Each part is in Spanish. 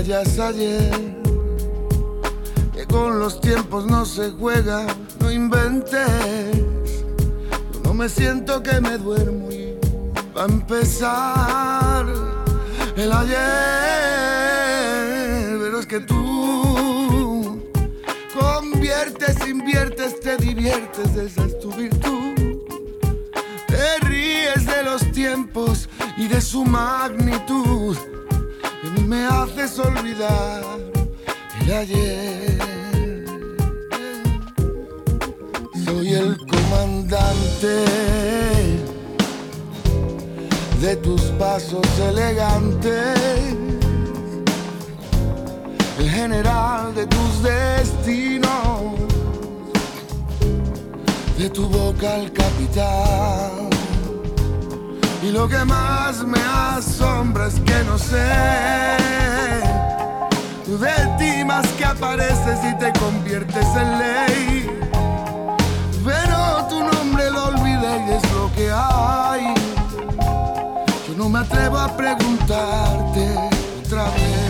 es ayer. Que con los tiempos no se juega, no inventes. Yo no me siento que me duermo y va a empezar el ayer. Pero es que tú conviertes, inviertes, te diviertes, esa es tu virtud. Te ríes de los tiempos y de su magnitud olvidar. El ayer. Soy el comandante de tus pasos elegantes, el general de tus destinos, de tu boca el capitán y lo que más me asombra es que no sé de ti más que apareces y te conviertes en ley. Pero tu nombre lo olvidé y es lo que hay. Yo no me atrevo a preguntarte otra vez.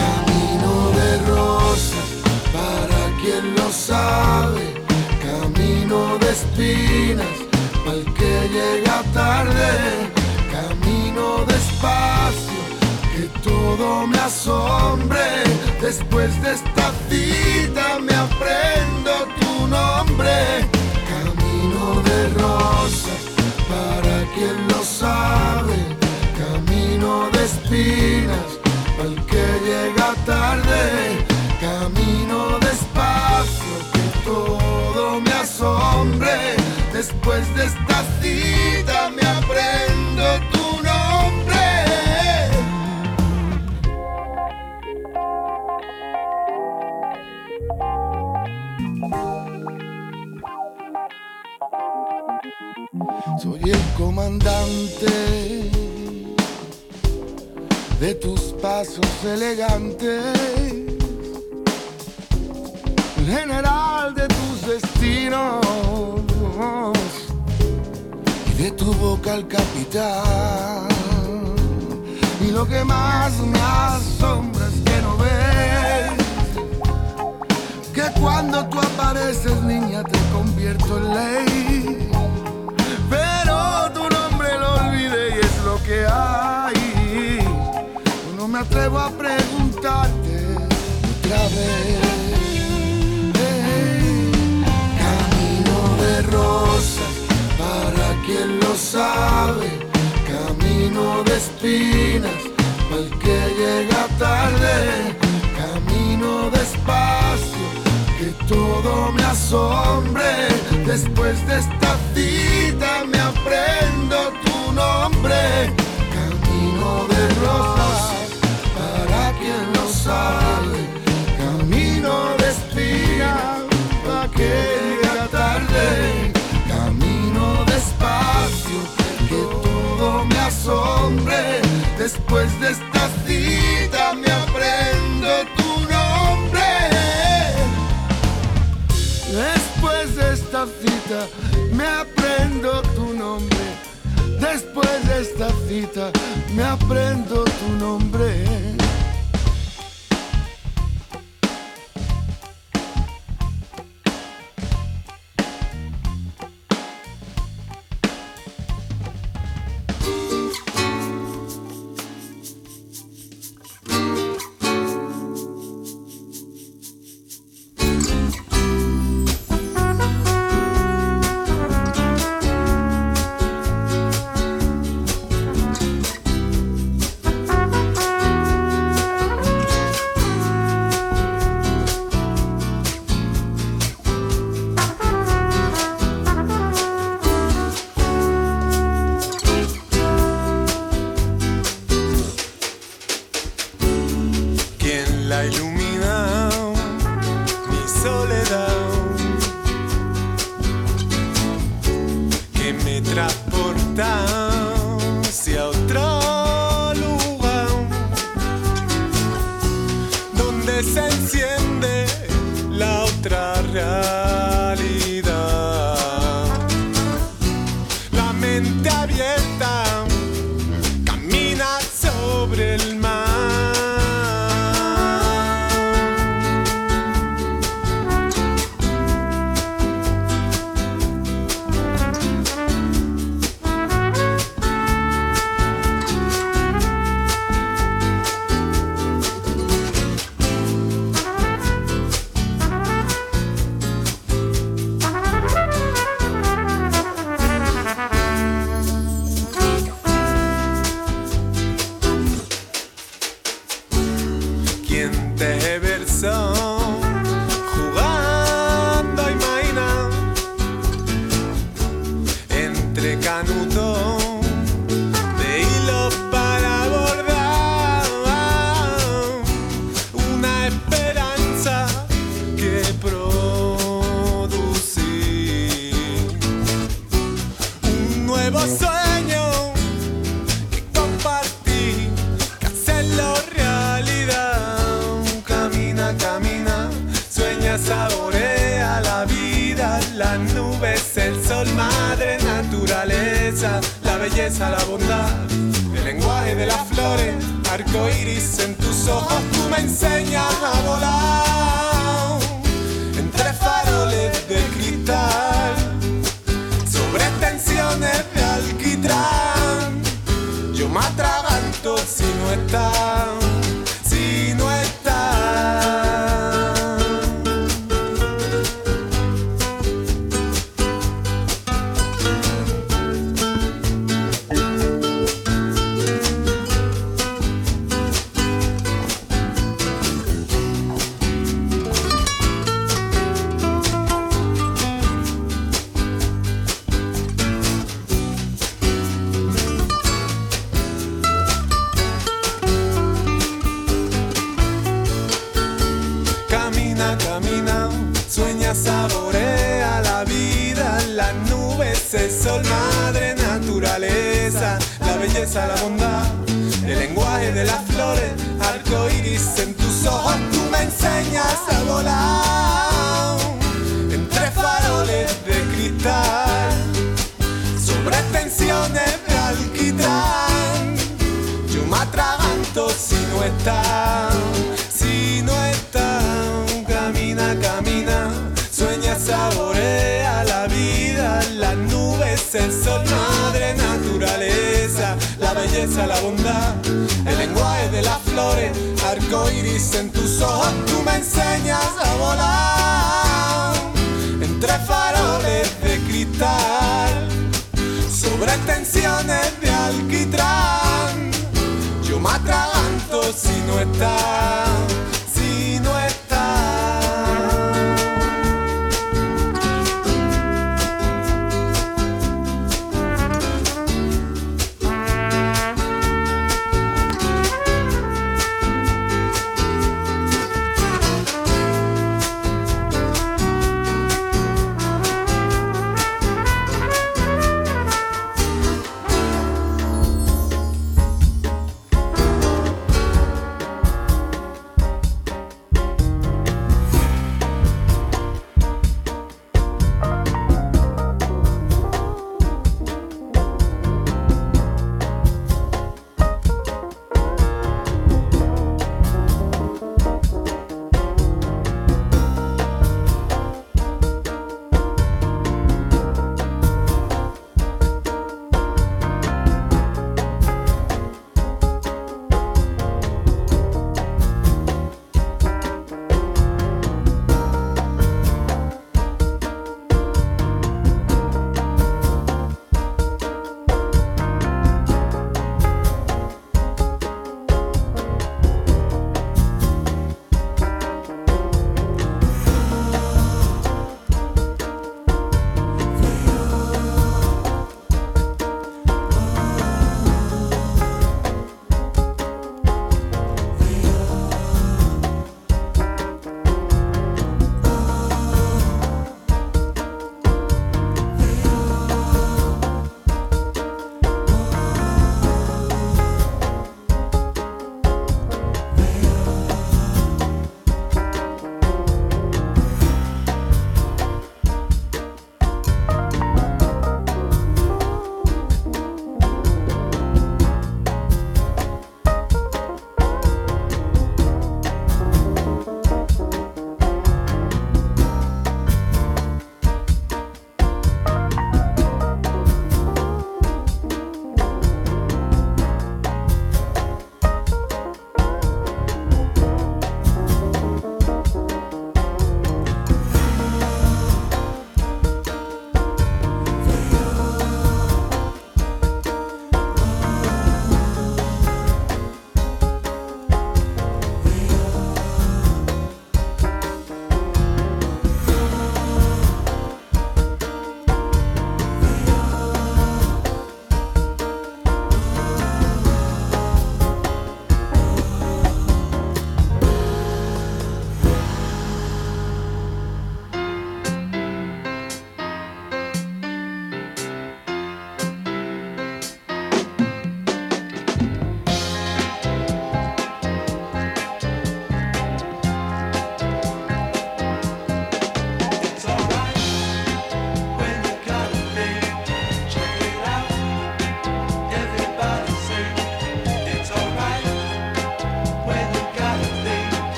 camino de rosas, para quien lo sabe de espinas, al que llega tarde, camino despacio, todo me asombre, después de esta cita me aprendo tu nombre, camino de rosas, para quien lo sabe, camino de espinas, al que llega tarde, camino despacio, que todo me hombre, después de esta cita me comandante de tus pasos elegantes, el general de tus destinos y de tu boca al capitán. Y lo que más me asombra es que no ves que cuando tú apareces, niña, te convierto en ley. Atrevo a preguntarte otra vez. Camino de rosas, para quien lo sabe. Camino de espinas, para el que llega tarde. Camino despacio, que todo me asombre. Después de esta cita me aprendo tu nombre. Camino de rosas, Camino de que llega tarde. Camino despacio, que todo me asombre. Después de esta cita me aprendo tu nombre. Después de esta cita me aprendo tu nombre. Después de esta cita me aprendo tu nombre.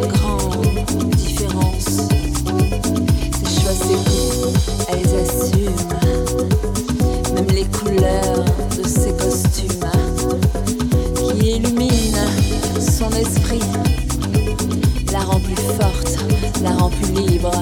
Grande différence, ses choix sévères, elles assument même les couleurs de ses costumes qui illuminent son esprit, la rend plus forte, la rend plus libre.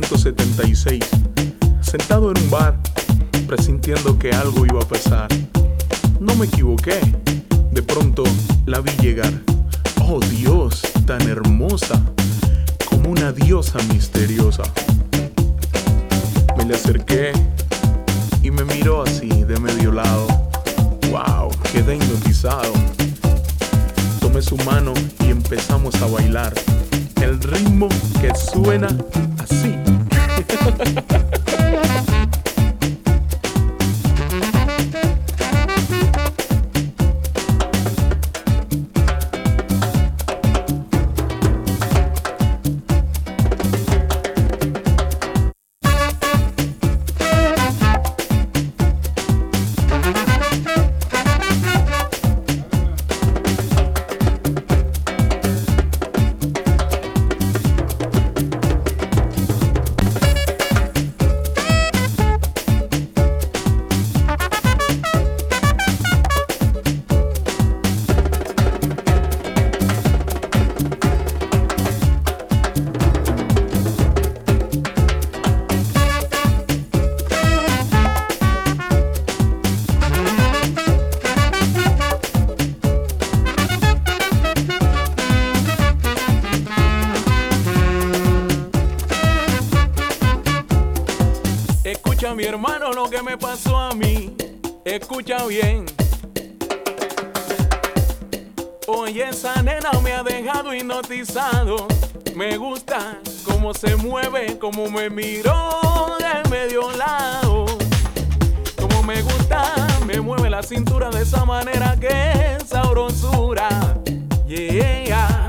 1976, escucha bien. Oye, esa nena me ha dejado hipnotizado. Me gusta cómo se mueve, cómo me miró de medio lado. Como me gusta, me mueve la cintura de esa manera que es sabrosura. Yeah.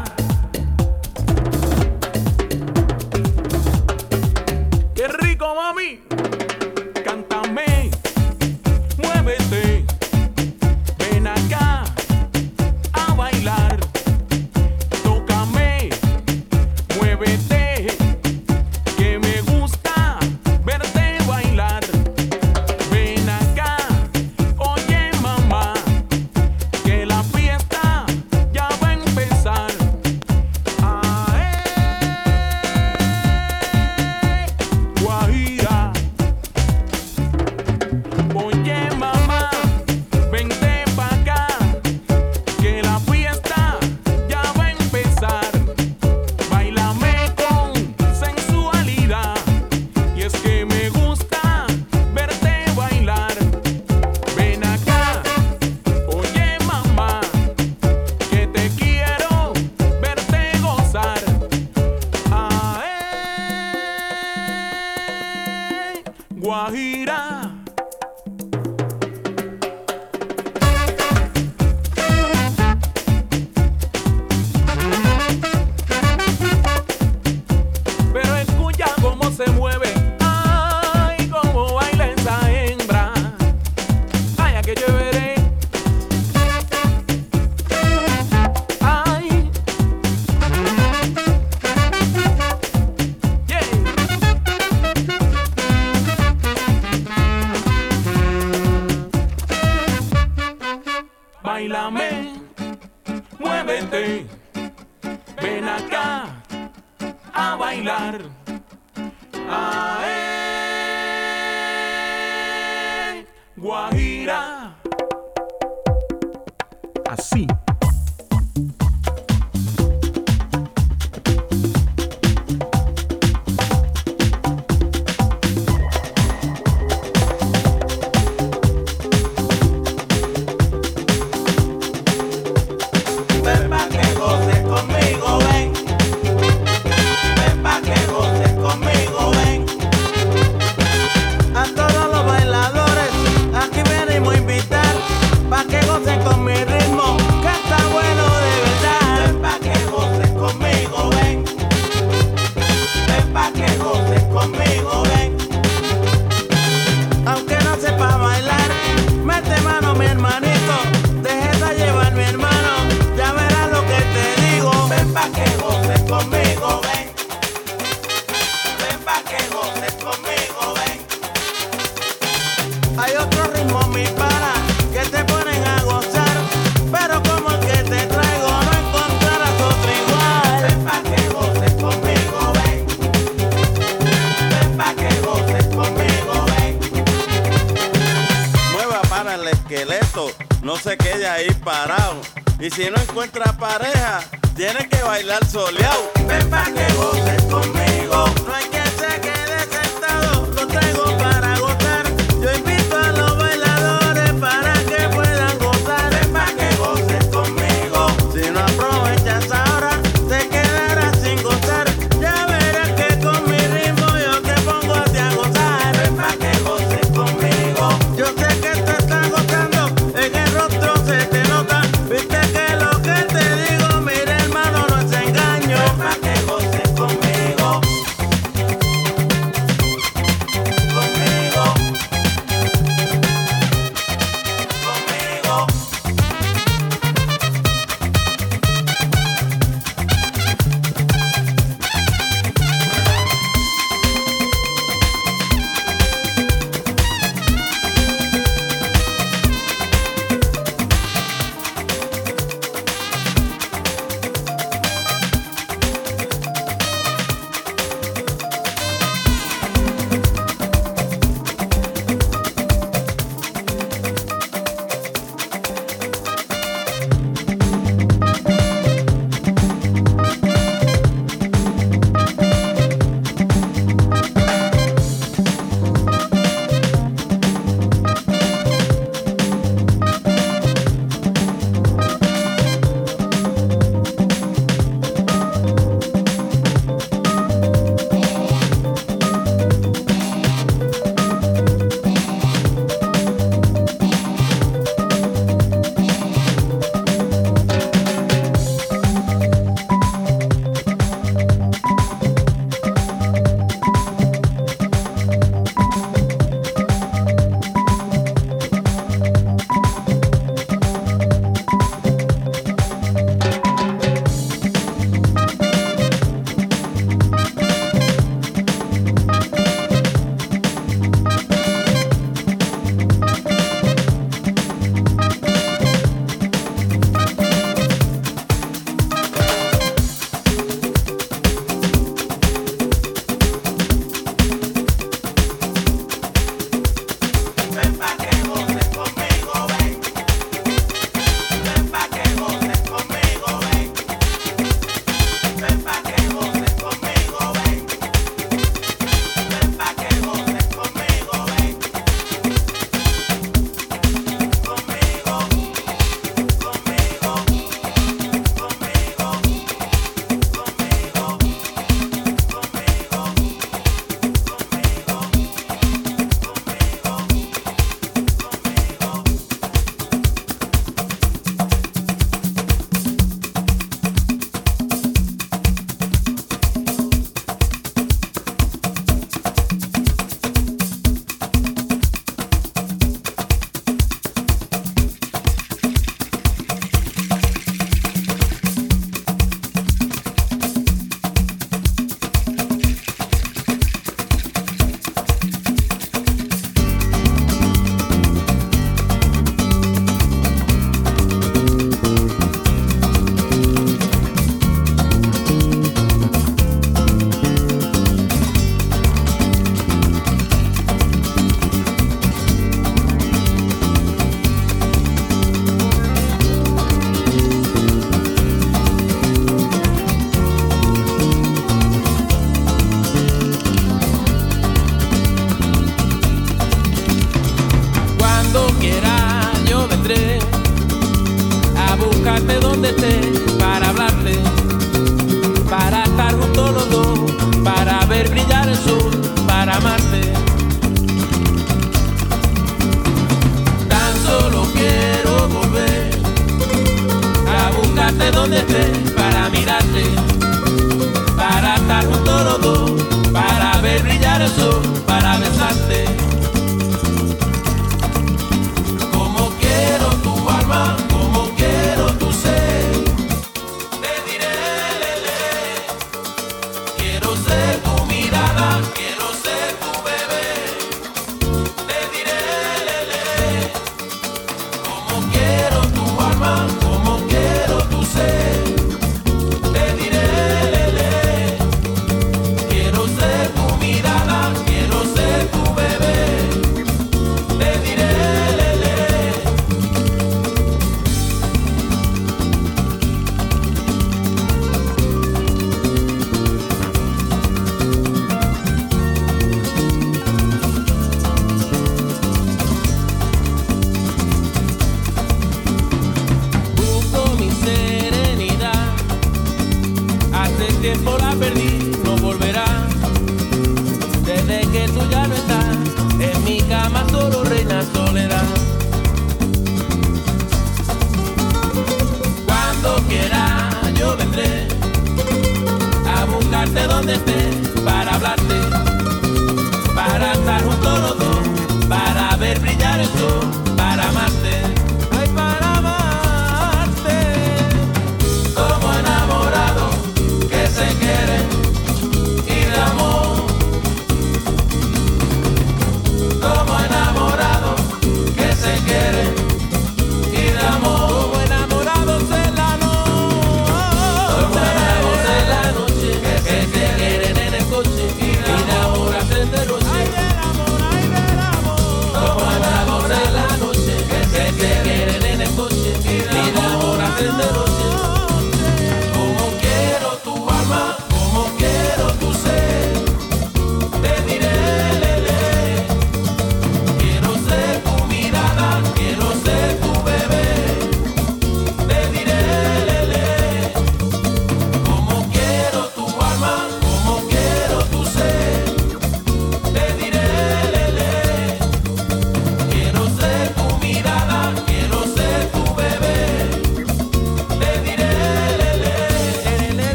esqueleto, no se quede ahí parado. Y si no encuentra pareja, tiene que bailar soleado. Ven pa' que conmigo,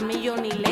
A ni le,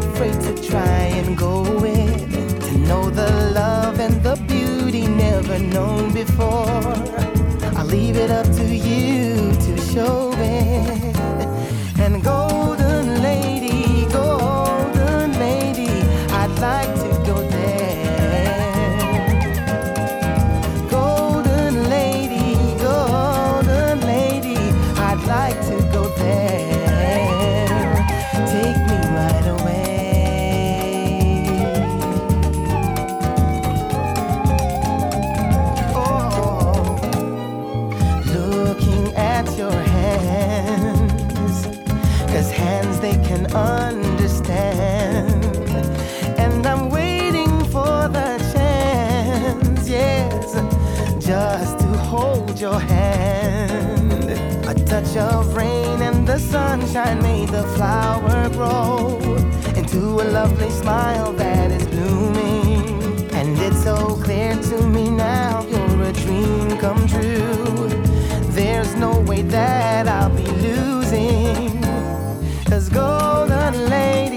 afraid to try and go in. To know the love and the beauty never known before. a flower grow into a lovely smile that is blooming. And it's so clear to me now you're a dream come true. There's no way that I'll be losing. Cause golden lady.